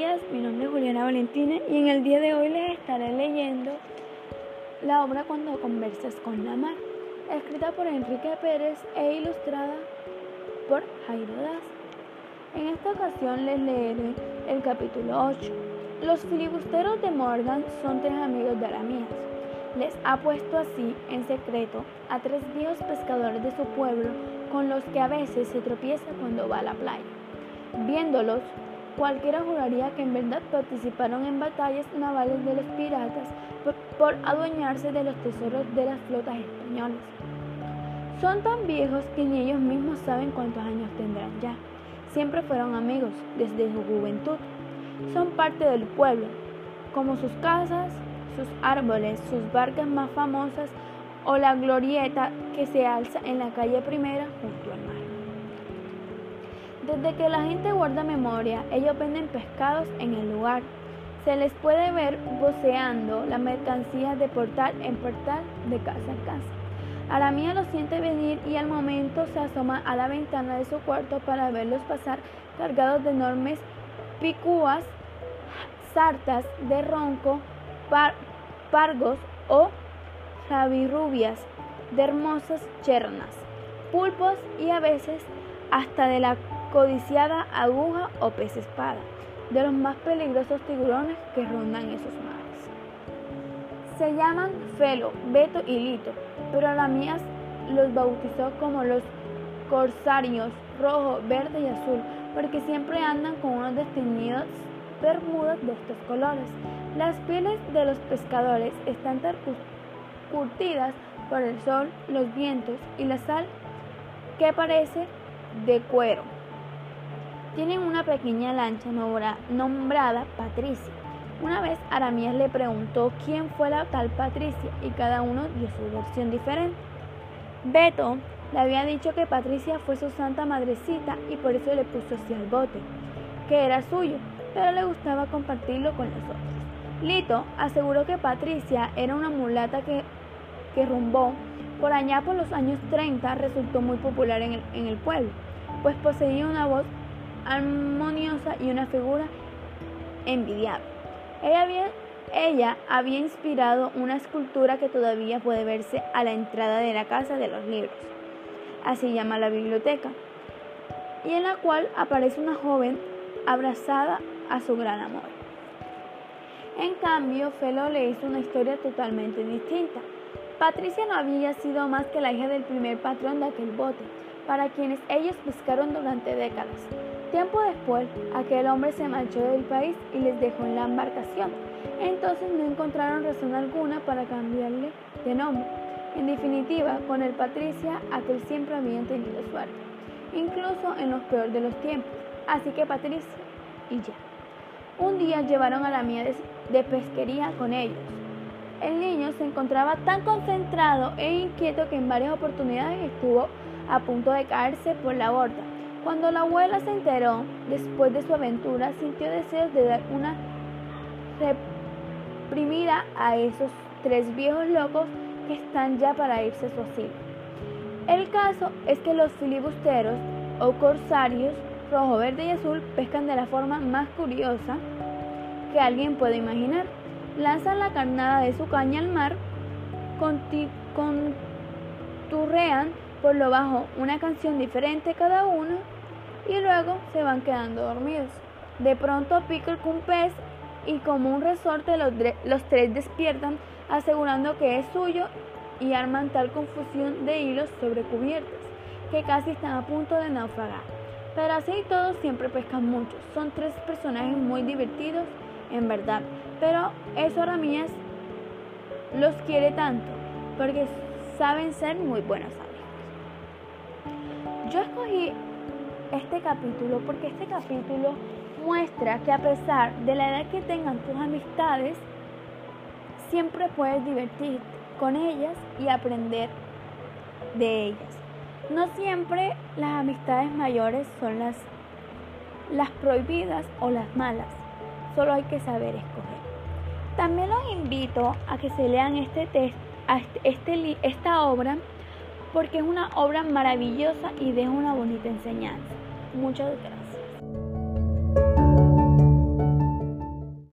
días, mi nombre es Juliana Valentina y en el día de hoy les estaré leyendo la obra Cuando conversas con la mar, escrita por Enrique Pérez e ilustrada por Jairo Das. En esta ocasión les leeré el capítulo 8. Los filibusteros de Morgan son tres amigos de Aramías. Les ha puesto así en secreto a tres viejos pescadores de su pueblo con los que a veces se tropieza cuando va a la playa. Viéndolos, cualquiera juraría que en verdad participaron en batallas navales de los piratas por, adueñarse de los tesoros de las flotas españolas. Son tan viejos que ni ellos mismos saben cuántos años tendrán ya. Siempre fueron amigos desde su juventud. Son parte del pueblo, como sus casas, sus árboles, sus barcas más famosas o la glorieta que se alza en la calle primera junto al mar. Desde que la gente guarda memoria, ellos venden pescados en el lugar. Se les puede ver voceando la mercancía de portal en portal, de casa en casa. Aramía lo siente venir y al momento se asoma a la ventana de su cuarto para verlos pasar cargados de enormes picúas, sartas de ronco, pargos o rabirrubias, de hermosas chernas, pulpos y a veces hasta de la codiciada aguja o pez espada, de los más peligrosos tiburones que rondan esos mares. Se llaman Felo, Beto y Lito, pero la mía los bautizó como los corsarios rojo, verde y azul, porque siempre andan con unos destinidos bermudas de estos colores. Las pieles de los pescadores están curtidas por el sol, los vientos y la sal que parece de cuero. Tienen una pequeña lancha nombrada Patricia. Una vez Aramías le preguntó quién fue la tal Patricia y cada uno dio su versión diferente. Beto le había dicho que Patricia fue su santa madrecita y por eso le puso así al bote, que era suyo, pero le gustaba compartirlo con los otros. Lito aseguró que Patricia era una mulata que, que rumbó por allá por los años 30 resultó muy popular en el, en el pueblo, pues poseía una voz armoniosa y una figura envidiable. Ella había, ella había inspirado una escultura que todavía puede verse a la entrada de la Casa de los Libros, así llama la biblioteca, y en la cual aparece una joven abrazada a su gran amor. En cambio, Felo le hizo una historia totalmente distinta. Patricia no había sido más que la hija del primer patrón de aquel bote, para quienes ellos pescaron durante décadas. Tiempo después, aquel hombre se marchó del país y les dejó en la embarcación. Entonces no encontraron razón alguna para cambiarle de nombre. En definitiva, con el Patricia, aquel siempre había tenido suerte, incluso en los peores de los tiempos. Así que Patricia y ya. Un día llevaron a la mía de pesquería con ellos. El niño se encontraba tan concentrado e inquieto que en varias oportunidades estuvo a punto de caerse por la borda. Cuando la abuela se enteró, después de su aventura, sintió deseos de dar una reprimida a esos tres viejos locos que están ya para irse a su asilo. El caso es que los filibusteros o corsarios rojo, verde y azul pescan de la forma más curiosa que alguien puede imaginar. Lanzan la carnada de su caña al mar, conturrean por lo bajo una canción diferente cada uno y luego se van quedando dormidos. De pronto pica el pez y como un resorte los, tres despiertan asegurando que es suyo y arman tal confusión de hilos sobre cubiertas que casi están a punto de naufragar. Pero así todos siempre pescan mucho. Son tres personajes muy divertidos, en verdad. Pero eso mías los quiere tanto porque saben ser muy buenos amigos. Yo escogí este capítulo porque este capítulo muestra que a pesar de la edad que tengan tus amistades, siempre puedes divertirte con ellas y aprender de ellas. No siempre las amistades mayores son las, las prohibidas o las malas, solo hay que saber escoger. También los invito a que se lean este, test, este, este esta obra porque es una obra maravillosa y deja una bonita enseñanza. Muchas gracias.